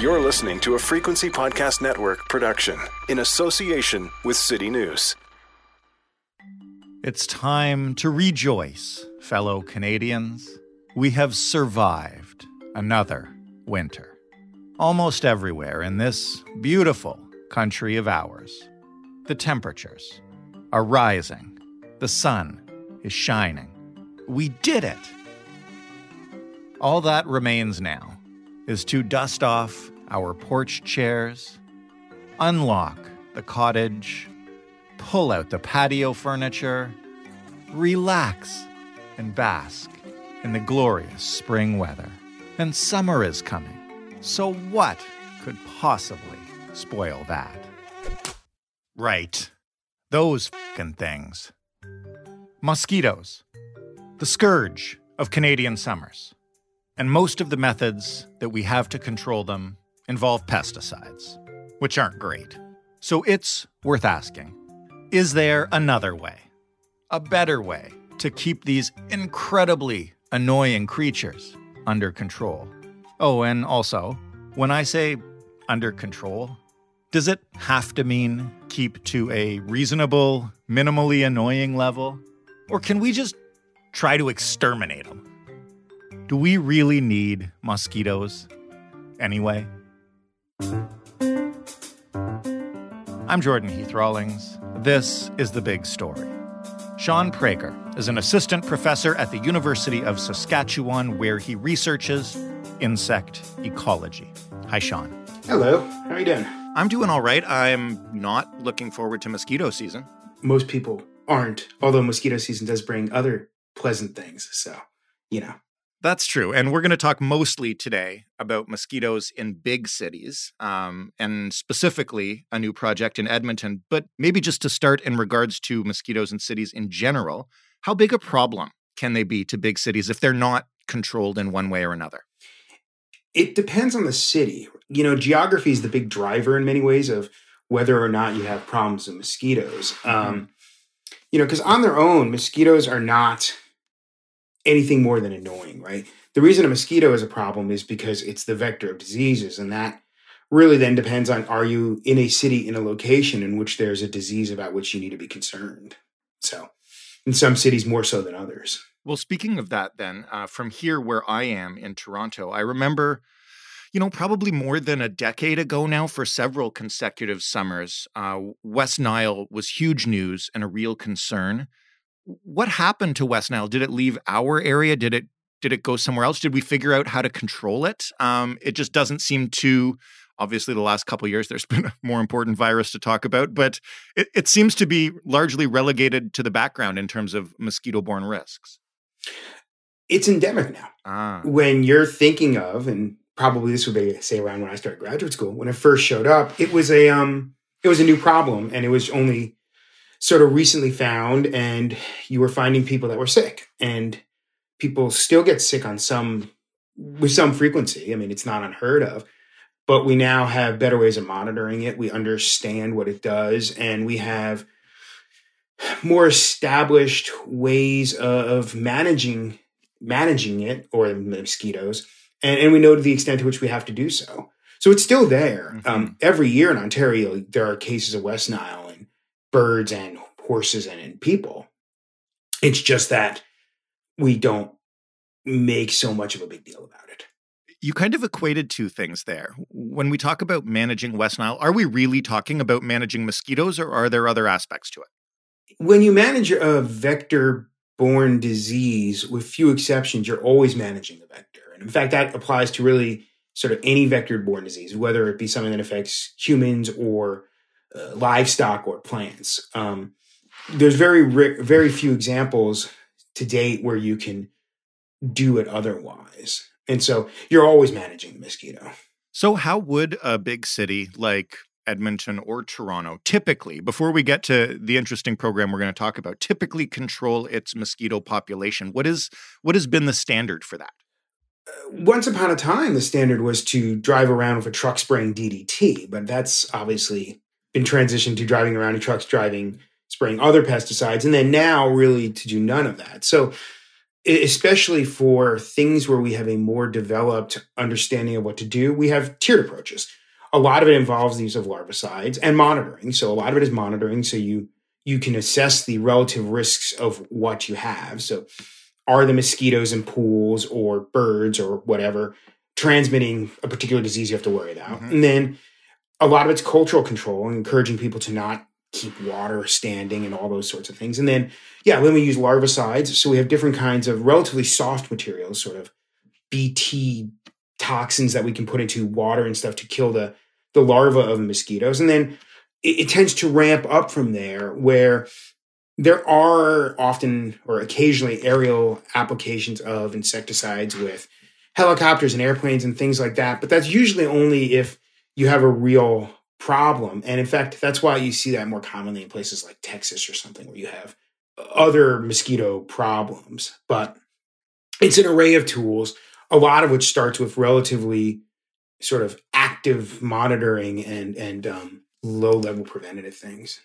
You're listening to a Frequency Podcast Network production in association with City News. It's time to rejoice, fellow Canadians. We have survived another winter. Almost everywhere in this beautiful country of ours, the temperatures are rising, the sun is shining. We did it! All that remains now is to dust off our porch chairs, unlock the cottage, pull out the patio furniture, relax and bask in the glorious spring weather. And summer is coming. So, what could possibly spoil that? Right. Those fing things. Mosquitoes. The scourge of Canadian summers. And most of the methods that we have to control them involve pesticides, which aren't great. So it's worth asking is there another way? A better way to keep these incredibly annoying creatures under control? Oh, and also, when I say under control, does it have to mean keep to a reasonable, minimally annoying level? Or can we just try to exterminate them? Do we really need mosquitoes anyway? I'm Jordan Heath Rawlings. This is The Big Story. Sean Prager is an assistant professor at the University of Saskatchewan where he researches insect ecology. Hi, Sean. Hello. How are you doing? I'm doing all right. I'm not looking forward to mosquito season. Most people aren't, although mosquito season does bring other pleasant things. So, you know. That's true. And we're going to talk mostly today about mosquitoes in big cities um, and specifically a new project in Edmonton. But maybe just to start in regards to mosquitoes in cities in general, how big a problem can they be to big cities if they're not controlled in one way or another? It depends on the city. You know, geography is the big driver in many ways of whether or not you have problems with mosquitoes. Mm-hmm. Um, you know, because on their own, mosquitoes are not anything more than annoying, right? The reason a mosquito is a problem is because it's the vector of diseases, and that really then depends on are you in a city in a location in which there's a disease about which you need to be concerned. So, in some cities more so than others. Well, speaking of that, then uh, from here where I am in Toronto, I remember. You know, probably more than a decade ago now, for several consecutive summers, uh, West Nile was huge news and a real concern what happened to West Nile? Did it leave our area? Did it did it go somewhere else? Did we figure out how to control it? Um, it just doesn't seem to. Obviously, the last couple years, there's been a more important virus to talk about, but it, it seems to be largely relegated to the background in terms of mosquito-borne risks. It's endemic now. Ah. When you're thinking of, and probably this would be say around when I started graduate school, when it first showed up, it was a um, it was a new problem, and it was only sort of recently found and you were finding people that were sick and people still get sick on some with some frequency. I mean it's not unheard of but we now have better ways of monitoring it. We understand what it does and we have more established ways of managing managing it or the mosquitoes and, and we know to the extent to which we have to do so. So it's still there. Mm-hmm. um, every year in ontario there are cases of west nile birds and horses and in people. It's just that we don't make so much of a big deal about it. You kind of equated two things there. When we talk about managing West Nile, are we really talking about managing mosquitoes or are there other aspects to it? When you manage a vector borne disease, with few exceptions, you're always managing the vector. And in fact, that applies to really sort of any vector borne disease, whether it be something that affects humans or livestock or plants. Um, there's very very few examples to date where you can do it otherwise, and so you're always managing the mosquito. So, how would a big city like Edmonton or Toronto typically, before we get to the interesting program we're going to talk about, typically control its mosquito population? What is what has been the standard for that? Uh, once upon a time, the standard was to drive around with a truck spraying DDT, but that's obviously been transitioned to driving around in trucks, driving, spraying other pesticides, and then now really to do none of that. So especially for things where we have a more developed understanding of what to do, we have tiered approaches. A lot of it involves the use of larvicides and monitoring. So a lot of it is monitoring. So you you can assess the relative risks of what you have. So are the mosquitoes in pools or birds or whatever transmitting a particular disease you have to worry about? Mm-hmm. And then a lot of it's cultural control and encouraging people to not keep water standing and all those sorts of things. And then, yeah, then we use larvicides. So we have different kinds of relatively soft materials, sort of BT toxins that we can put into water and stuff to kill the the larva of mosquitoes. And then it, it tends to ramp up from there, where there are often or occasionally aerial applications of insecticides with helicopters and airplanes and things like that. But that's usually only if you have a real problem. And in fact, that's why you see that more commonly in places like Texas or something where you have other mosquito problems. But it's an array of tools, a lot of which starts with relatively sort of active monitoring and and um, low level preventative things.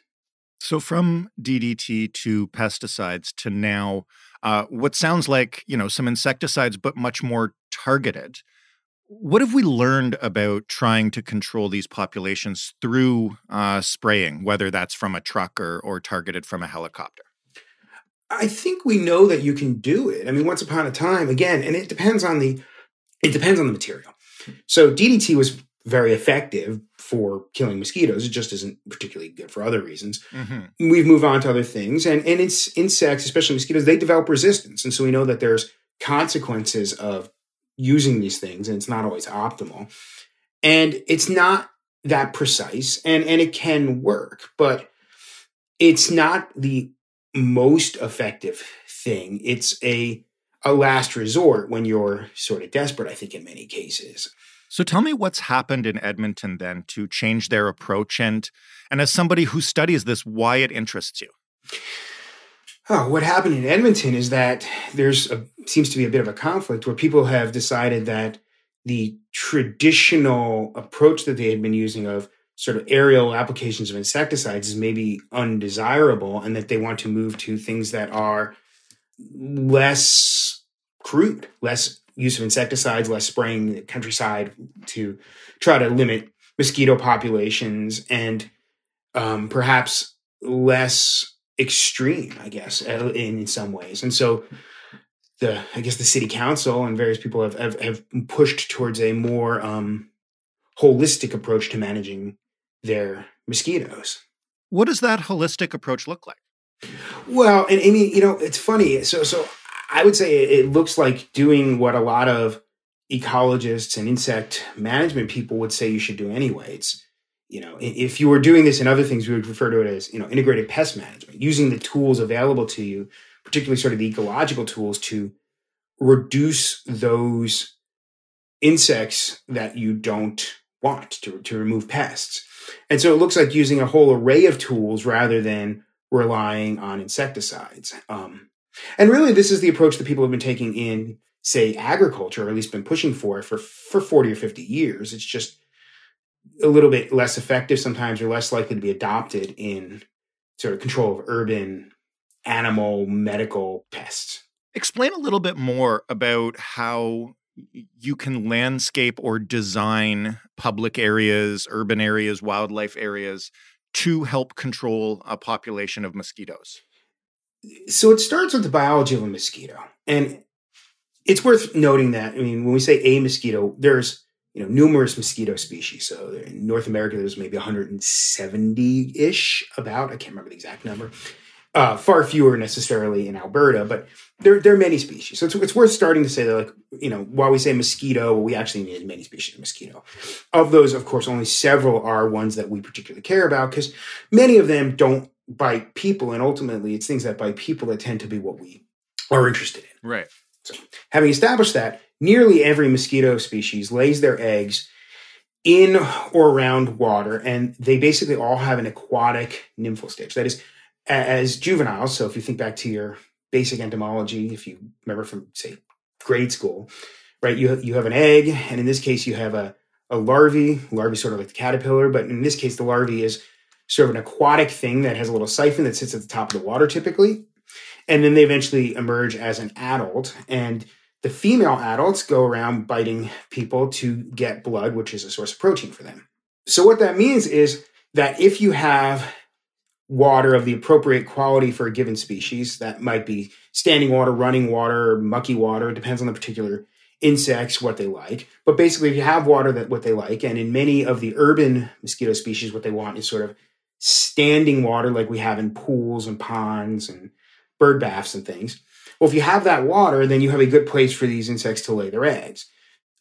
So from DDT to pesticides to now, uh, what sounds like you know some insecticides, but much more targeted. What have we learned about trying to control these populations through uh, spraying, whether that's from a truck or, or targeted from a helicopter? I think we know that you can do it. I mean, once upon a time, again, and it depends on the it depends on the material. So DDT was very effective for killing mosquitoes. It just isn't particularly good for other reasons. Mm-hmm. We've moved on to other things, and and it's insects, especially mosquitoes, they develop resistance, and so we know that there's consequences of using these things and it's not always optimal. And it's not that precise and and it can work but it's not the most effective thing. It's a a last resort when you're sort of desperate i think in many cases. So tell me what's happened in edmonton then to change their approach and and as somebody who studies this why it interests you Oh, what happened in Edmonton is that there's a, seems to be a bit of a conflict where people have decided that the traditional approach that they had been using of sort of aerial applications of insecticides is maybe undesirable and that they want to move to things that are less crude, less use of insecticides, less spraying the countryside to try to limit mosquito populations and um, perhaps less extreme, I guess, in, in some ways. And so the I guess the city council and various people have have, have pushed towards a more um, holistic approach to managing their mosquitoes. What does that holistic approach look like? Well, and I mean, you know, it's funny. So, so I would say it looks like doing what a lot of ecologists and insect management people would say you should do anyway. It's you know, if you were doing this in other things, we would refer to it as, you know, integrated pest management, using the tools available to you, particularly sort of the ecological tools to reduce those insects that you don't want to, to remove pests. And so it looks like using a whole array of tools rather than relying on insecticides. Um, and really, this is the approach that people have been taking in, say, agriculture, or at least been pushing for for for 40 or 50 years. It's just a little bit less effective sometimes or less likely to be adopted in sort of control of urban animal medical pests. Explain a little bit more about how you can landscape or design public areas, urban areas, wildlife areas to help control a population of mosquitoes. So it starts with the biology of a mosquito. And it's worth noting that, I mean, when we say a mosquito, there's you know numerous mosquito species. So in North America, there's maybe 170 ish. About I can't remember the exact number. Uh, far fewer necessarily in Alberta, but there, there are many species. So it's, it's worth starting to say that, like, you know, while we say mosquito, we actually need many species of mosquito. Of those, of course, only several are ones that we particularly care about because many of them don't bite people. And ultimately, it's things that bite people that tend to be what we are interested in. Right. So having established that, nearly every mosquito species lays their eggs in or around water, and they basically all have an aquatic nymphal stage. That is, as juveniles. So if you think back to your basic entomology, if you remember from say grade school, right? You you have an egg, and in this case, you have a a larvae. Larvae sort of like the caterpillar, but in this case, the larvae is sort of an aquatic thing that has a little siphon that sits at the top of the water typically. And then they eventually emerge as an adult. And the female adults go around biting people to get blood, which is a source of protein for them. So, what that means is that if you have water of the appropriate quality for a given species, that might be standing water, running water, mucky water, depends on the particular insects, what they like. But basically, if you have water that what they like, and in many of the urban mosquito species, what they want is sort of standing water like we have in pools and ponds and bird baths and things. Well, if you have that water, then you have a good place for these insects to lay their eggs.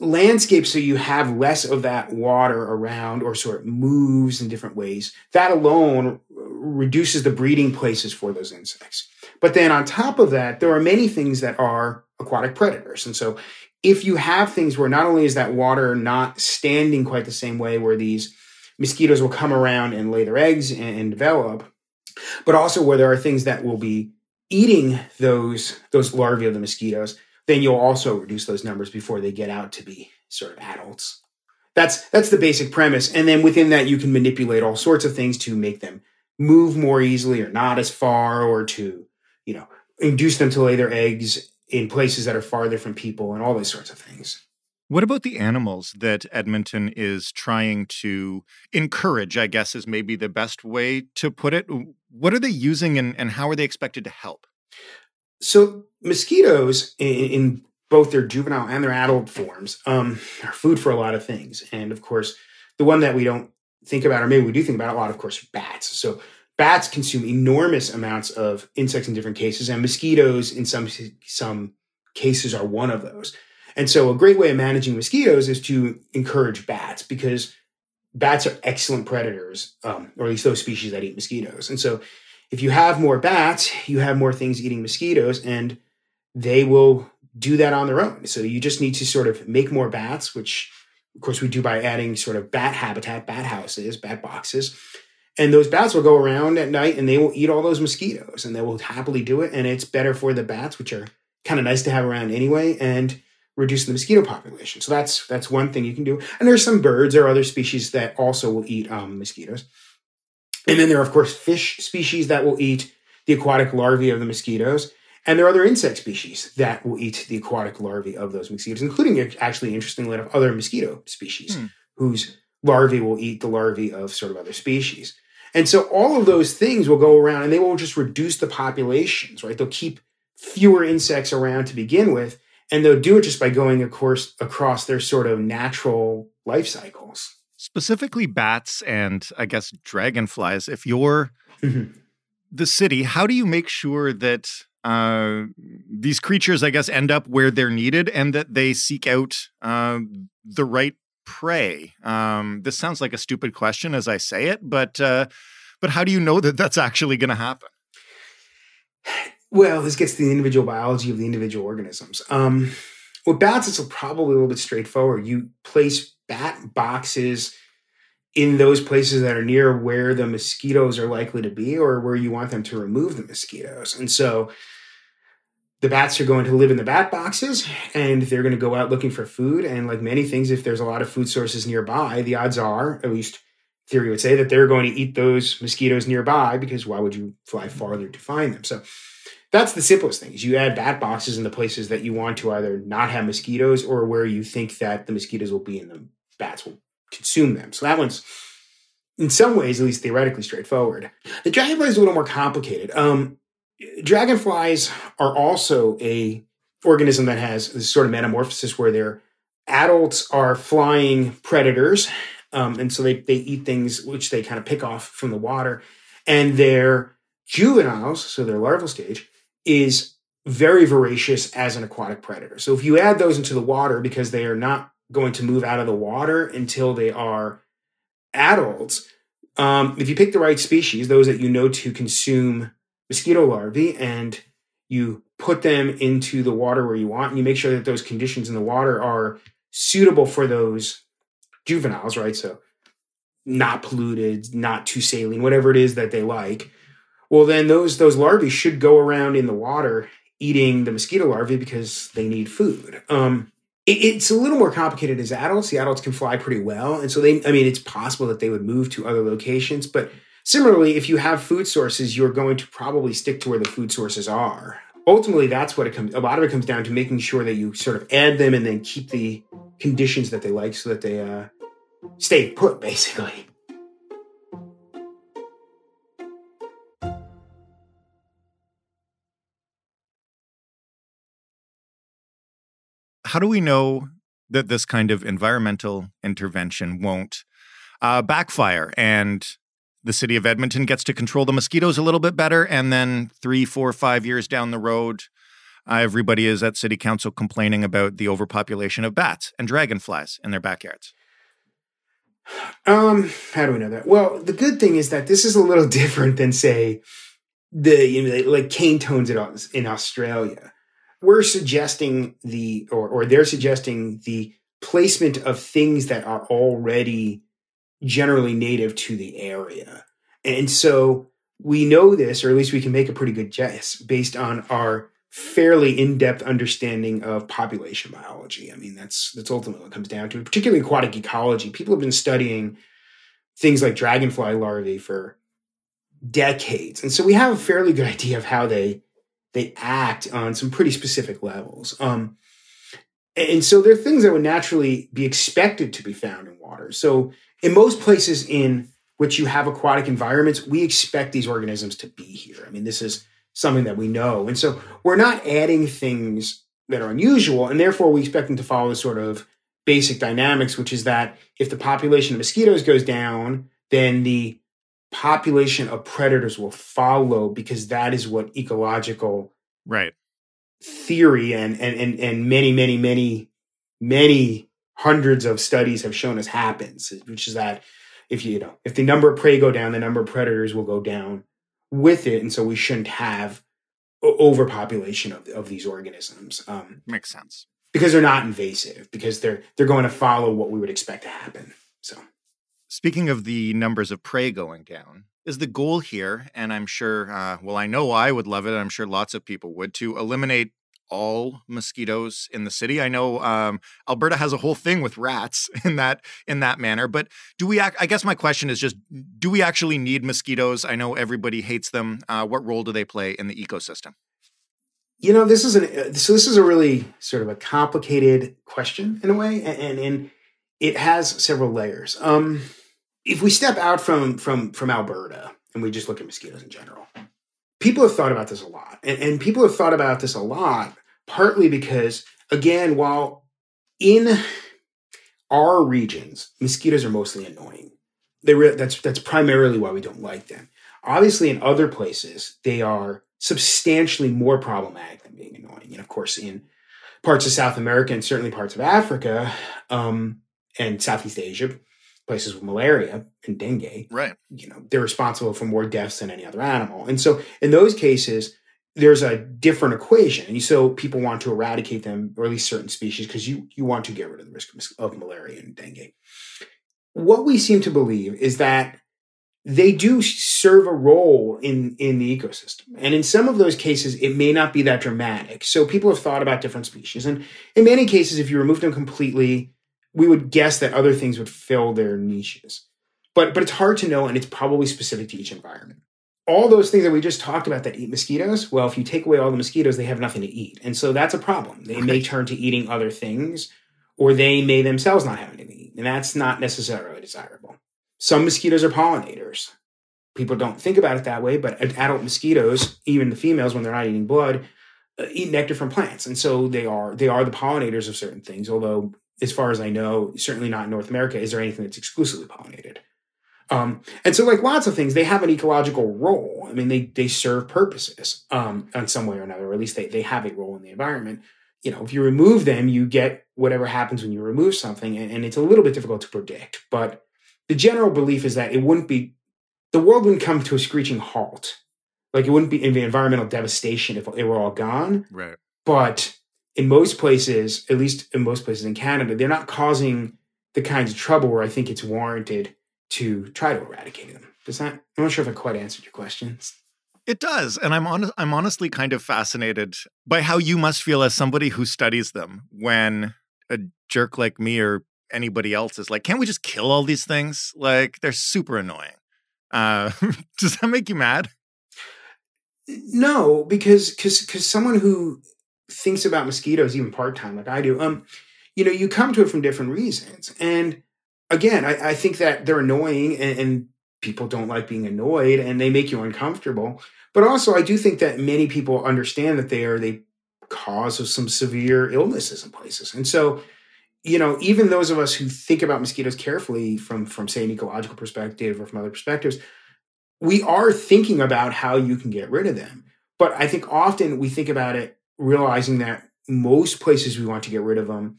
Landscape, so you have less of that water around or sort of moves in different ways. That alone reduces the breeding places for those insects. But then on top of that, there are many things that are aquatic predators. And so if you have things where not only is that water not standing quite the same way where these mosquitoes will come around and lay their eggs and, and develop, but also where there are things that will be eating those those larvae of the mosquitoes, then you'll also reduce those numbers before they get out to be sort of adults. That's that's the basic premise, and then within that you can manipulate all sorts of things to make them move more easily or not as far, or to you know induce them to lay their eggs in places that are farther from people, and all those sorts of things. What about the animals that Edmonton is trying to encourage? I guess is maybe the best way to put it. What are they using and, and how are they expected to help? So, mosquitoes, in, in both their juvenile and their adult forms, um, are food for a lot of things. And of course, the one that we don't think about, or maybe we do think about a lot, of course, bats. So, bats consume enormous amounts of insects in different cases, and mosquitoes, in some some cases, are one of those. And so a great way of managing mosquitoes is to encourage bats because bats are excellent predators, um, or at least those species that eat mosquitoes. And so if you have more bats, you have more things eating mosquitoes and they will do that on their own. So you just need to sort of make more bats, which of course we do by adding sort of bat habitat, bat houses, bat boxes. And those bats will go around at night and they will eat all those mosquitoes and they will happily do it. And it's better for the bats, which are kind of nice to have around anyway. And reduce the mosquito population. So that's that's one thing you can do. And there's some birds or other species that also will eat um, mosquitoes. And then there are of course fish species that will eat the aquatic larvae of the mosquitoes. And there are other insect species that will eat the aquatic larvae of those mosquitoes, including actually interestingly enough, other mosquito species hmm. whose larvae will eat the larvae of sort of other species. And so all of those things will go around and they will just reduce the populations, right? They'll keep fewer insects around to begin with and they'll do it just by going of course across their sort of natural life cycles specifically bats and i guess dragonflies if you're mm-hmm. the city how do you make sure that uh, these creatures i guess end up where they're needed and that they seek out uh, the right prey um, this sounds like a stupid question as i say it but uh, but how do you know that that's actually going to happen well, this gets to the individual biology of the individual organisms. Um, with bats, it's probably a little bit straightforward. You place bat boxes in those places that are near where the mosquitoes are likely to be or where you want them to remove the mosquitoes. And so the bats are going to live in the bat boxes and they're going to go out looking for food. And like many things, if there's a lot of food sources nearby, the odds are, at least theory would say, that they're going to eat those mosquitoes nearby because why would you fly farther to find them? So that's the simplest thing is you add bat boxes in the places that you want to either not have mosquitoes or where you think that the mosquitoes will be and the bats will consume them. So that one's in some ways, at least theoretically straightforward. The dragonfly is a little more complicated. Um, dragonflies are also a organism that has this sort of metamorphosis where their adults are flying predators. Um, and so they, they eat things which they kind of pick off from the water. And their juveniles, so their larval stage, is very voracious as an aquatic predator. So if you add those into the water because they are not going to move out of the water until they are adults, um, if you pick the right species, those that you know to consume mosquito larvae, and you put them into the water where you want, and you make sure that those conditions in the water are suitable for those juveniles, right? So not polluted, not too saline, whatever it is that they like well then those those larvae should go around in the water eating the mosquito larvae because they need food. Um, it, it's a little more complicated as adults. The adults can fly pretty well, and so they. I mean, it's possible that they would move to other locations, but Similarly, if you have food sources, you're going to probably stick to where the food sources are. Ultimately, that's what it comes. A lot of it comes down to making sure that you sort of add them and then keep the conditions that they like, so that they uh, stay put, basically. How do we know that this kind of environmental intervention won't uh, backfire and the city of Edmonton gets to control the mosquitoes a little bit better. And then three, four, five years down the road, uh, everybody is at city council complaining about the overpopulation of bats and dragonflies in their backyards. Um, how do we know that? Well, the good thing is that this is a little different than, say, the you know, like cane toads in Australia. We're suggesting the, or, or they're suggesting the placement of things that are already generally native to the area. And so we know this, or at least we can make a pretty good guess based on our fairly in-depth understanding of population biology. I mean, that's that's ultimately what comes down to, particularly aquatic ecology. People have been studying things like dragonfly larvae for decades. And so we have a fairly good idea of how they they act on some pretty specific levels. Um, and so there are things that would naturally be expected to be found in water. So in most places in which you have aquatic environments, we expect these organisms to be here. I mean, this is something that we know. And so we're not adding things that are unusual, and therefore we expect them to follow the sort of basic dynamics, which is that if the population of mosquitoes goes down, then the population of predators will follow because that is what ecological right theory and and and, and many many many many hundreds of studies have shown us happens, which is that if you, you know if the number of prey go down, the number of predators will go down with it, and so we shouldn't have overpopulation of, of these organisms. Um, Makes sense because they're not invasive because they're they're going to follow what we would expect to happen. So, speaking of the numbers of prey going down, is the goal here, and I'm sure, uh, well, I know I would love it. I'm sure lots of people would to eliminate all mosquitoes in the city. I know um, Alberta has a whole thing with rats in that in that manner. But do we? I guess my question is just: Do we actually need mosquitoes? I know everybody hates them. Uh, what role do they play in the ecosystem? You know, this is an uh, so this is a really sort of a complicated question in a way, and and it has several layers. Um, if we step out from from from Alberta and we just look at mosquitoes in general, people have thought about this a lot. And, and people have thought about this a lot, partly because, again, while in our regions, mosquitoes are mostly annoying. They re- that's that's primarily why we don't like them. Obviously, in other places, they are substantially more problematic than being annoying. And of course, in parts of South America and certainly parts of Africa um, and Southeast Asia, places with malaria and dengue, right? You know, they're responsible for more deaths than any other animal. And so in those cases, there's a different equation. And so people want to eradicate them, or at least certain species, because you, you want to get rid of the risk of malaria and dengue. What we seem to believe is that they do serve a role in, in the ecosystem. And in some of those cases, it may not be that dramatic. So people have thought about different species. And in many cases, if you remove them completely, we would guess that other things would fill their niches. But but it's hard to know, and it's probably specific to each environment. All those things that we just talked about that eat mosquitoes, well, if you take away all the mosquitoes, they have nothing to eat. And so that's a problem. They may turn to eating other things, or they may themselves not have anything to eat. And that's not necessarily desirable. Some mosquitoes are pollinators. People don't think about it that way, but adult mosquitoes, even the females, when they're not eating blood, uh, eat nectar from plants, and so they are they are the pollinators of certain things. Although as far as I know, certainly not in North America, is there anything that's exclusively pollinated. Um, and so, like lots of things, they have an ecological role. I mean, they they serve purposes um, in some way or another, or at least they they have a role in the environment. You know, if you remove them, you get whatever happens when you remove something, and, and it's a little bit difficult to predict. But the general belief is that it wouldn't be the world wouldn't come to a screeching halt. Like it wouldn't be in the environmental devastation if it were all gone. Right. But in most places, at least in most places in Canada, they're not causing the kinds of trouble where I think it's warranted to try to eradicate them. Does that? I'm not sure if I quite answered your questions. It does, and I'm on, I'm honestly kind of fascinated by how you must feel as somebody who studies them when a jerk like me or anybody else is like, "Can't we just kill all these things? Like they're super annoying." Uh, does that make you mad? No, because because because someone who thinks about mosquitoes even part time like I do, um, you know, you come to it from different reasons. And again, I, I think that they're annoying and, and people don't like being annoyed and they make you uncomfortable. But also, I do think that many people understand that they are the cause of some severe illnesses in places. And so, you know, even those of us who think about mosquitoes carefully from from say an ecological perspective or from other perspectives, we are thinking about how you can get rid of them. But I think often we think about it realizing that most places we want to get rid of them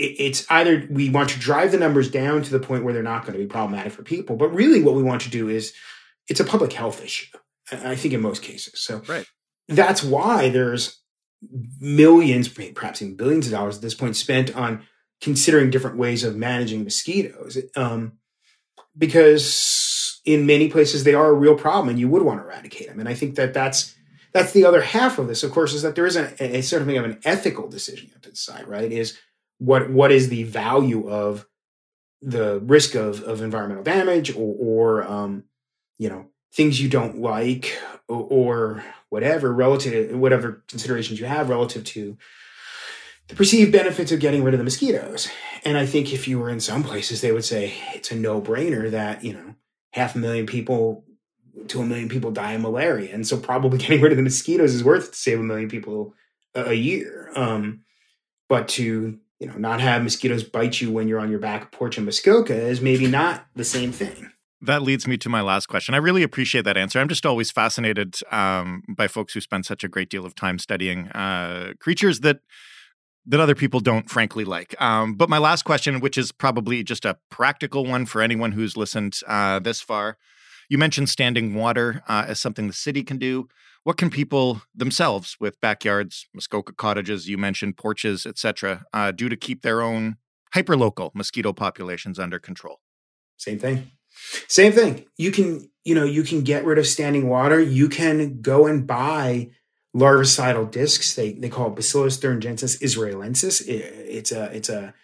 it's either we want to drive the numbers down to the point where they're not going to be problematic for people, but really what we want to do is it's a public health issue. I think in most cases. So right. that's why there's millions, perhaps even billions of dollars at this point spent on considering different ways of managing mosquitoes. Um, because in many places they are a real problem and you would want to eradicate them. And I think that that's that's the other half of this, of course, is that there is a, a of thing of an ethical decision you have to decide, right? Is what what is the value of the risk of of environmental damage or, or um, you know things you don't like or, or whatever relative whatever considerations you have relative to the perceived benefits of getting rid of the mosquitoes. And I think if you were in some places, they would say it's a no brainer that, you know, half a million people to a million people die of malaria. And so probably getting rid of the mosquitoes is worth to save a million people a, a year. Um, but to you know, not have mosquitoes bite you when you're on your back porch in Muskoka is maybe not the same thing. That leads me to my last question. I really appreciate that answer. I'm just always fascinated um, by folks who spend such a great deal of time studying uh, creatures that that other people don't frankly like. Um, but my last question, which is probably just a practical one for anyone who's listened uh, this far, you mentioned standing water uh, as something the city can do. What can people themselves with backyards, Muskoka cottages, you mentioned porches, etc., uh, do to keep their own hyperlocal mosquito populations under control? Same thing. Same thing. You can, you know, you can get rid of standing water. You can go and buy larvicidal discs. They they call it Bacillus thuringiensis israelensis. It, it's a it's a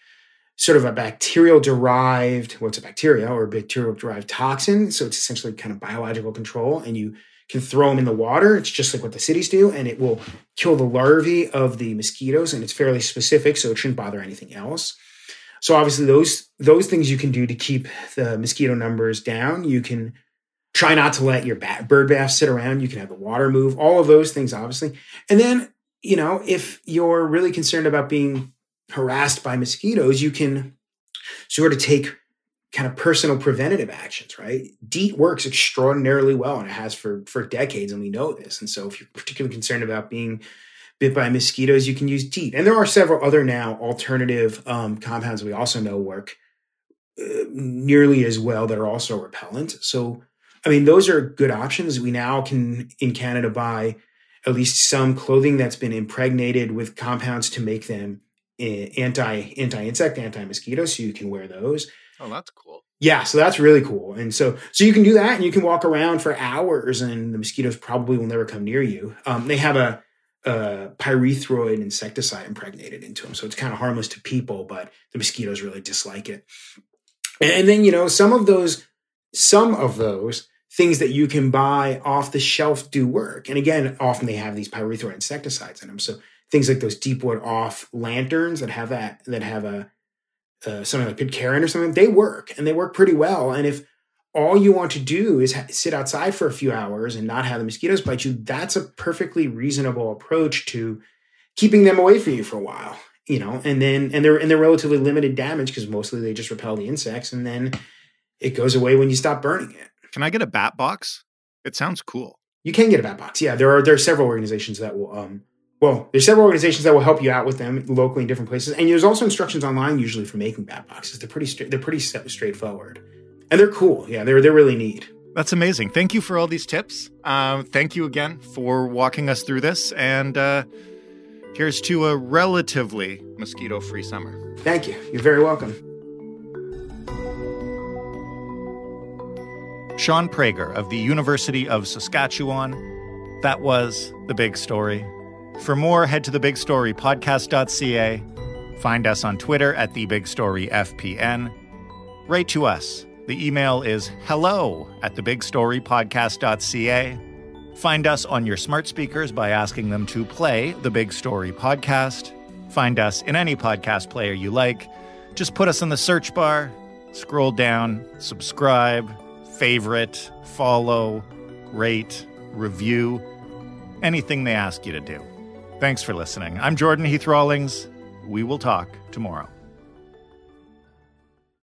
sort of a bacterial derived, well, it's a bacteria or a bacterial derived toxin. So it's essentially kind of biological control. And you can throw them in the water. It's just like what the cities do, and it will kill the larvae of the mosquitoes. And it's fairly specific, so it shouldn't bother anything else. So obviously, those those things you can do to keep the mosquito numbers down. You can try not to let your bat, bird bath sit around. You can have the water move. All of those things, obviously. And then you know, if you're really concerned about being harassed by mosquitoes, you can sort of take kind of personal preventative actions, right? DEET works extraordinarily well and it has for for decades, and we know this. And so if you're particularly concerned about being bit by mosquitoes, you can use DEET. And there are several other now alternative um, compounds we also know work uh, nearly as well that are also repellent. So, I mean, those are good options. We now can in Canada buy at least some clothing that's been impregnated with compounds to make them anti anti insect, anti mosquito, so you can wear those. Oh, that's cool. Yeah, so that's really cool. And so so you can do that and you can walk around for hours and the mosquitoes probably will never come near you. Um, they have a, a pyrethroid insecticide impregnated into them. So it's kind of harmless to people, but the mosquitoes really dislike it. And, and then, you know, some of those some of those things that you can buy off the shelf do work. And again, often they have these pyrethroid insecticides in them. So things like those deep wood off lanterns that have that that have a uh, something like Pitcairn or something, they work and they work pretty well. And if all you want to do is ha- sit outside for a few hours and not have the mosquitoes bite you, that's a perfectly reasonable approach to keeping them away from you for a while. You know, and then and they're and they're relatively limited damage because mostly they just repel the insects, and then it goes away when you stop burning it. Can I get a bat box? It sounds cool. You can get a bat box. Yeah, there are there are several organizations that will um well, there's several organizations that will help you out with them locally in different places, and there's also instructions online usually for making bat boxes. They're pretty straight. They're pretty straightforward, and they're cool. Yeah, they're they're really neat. That's amazing. Thank you for all these tips. Uh, thank you again for walking us through this, and uh, here's to a relatively mosquito-free summer. Thank you. You're very welcome. Sean Prager of the University of Saskatchewan. That was the big story. For more, head to thebigstorypodcast.ca. Find us on Twitter at TheBigStoryFPN. Write to us The email is hello at thebigstorypodcast.ca. Find us on your smart speakers by asking them to play the Big Story Podcast. Find us in any podcast player you like. Just put us in the search bar, scroll down, subscribe, favorite, follow, rate, review, anything they ask you to do. Thanks for listening. I'm Jordan Heath Rawlings. We will talk tomorrow.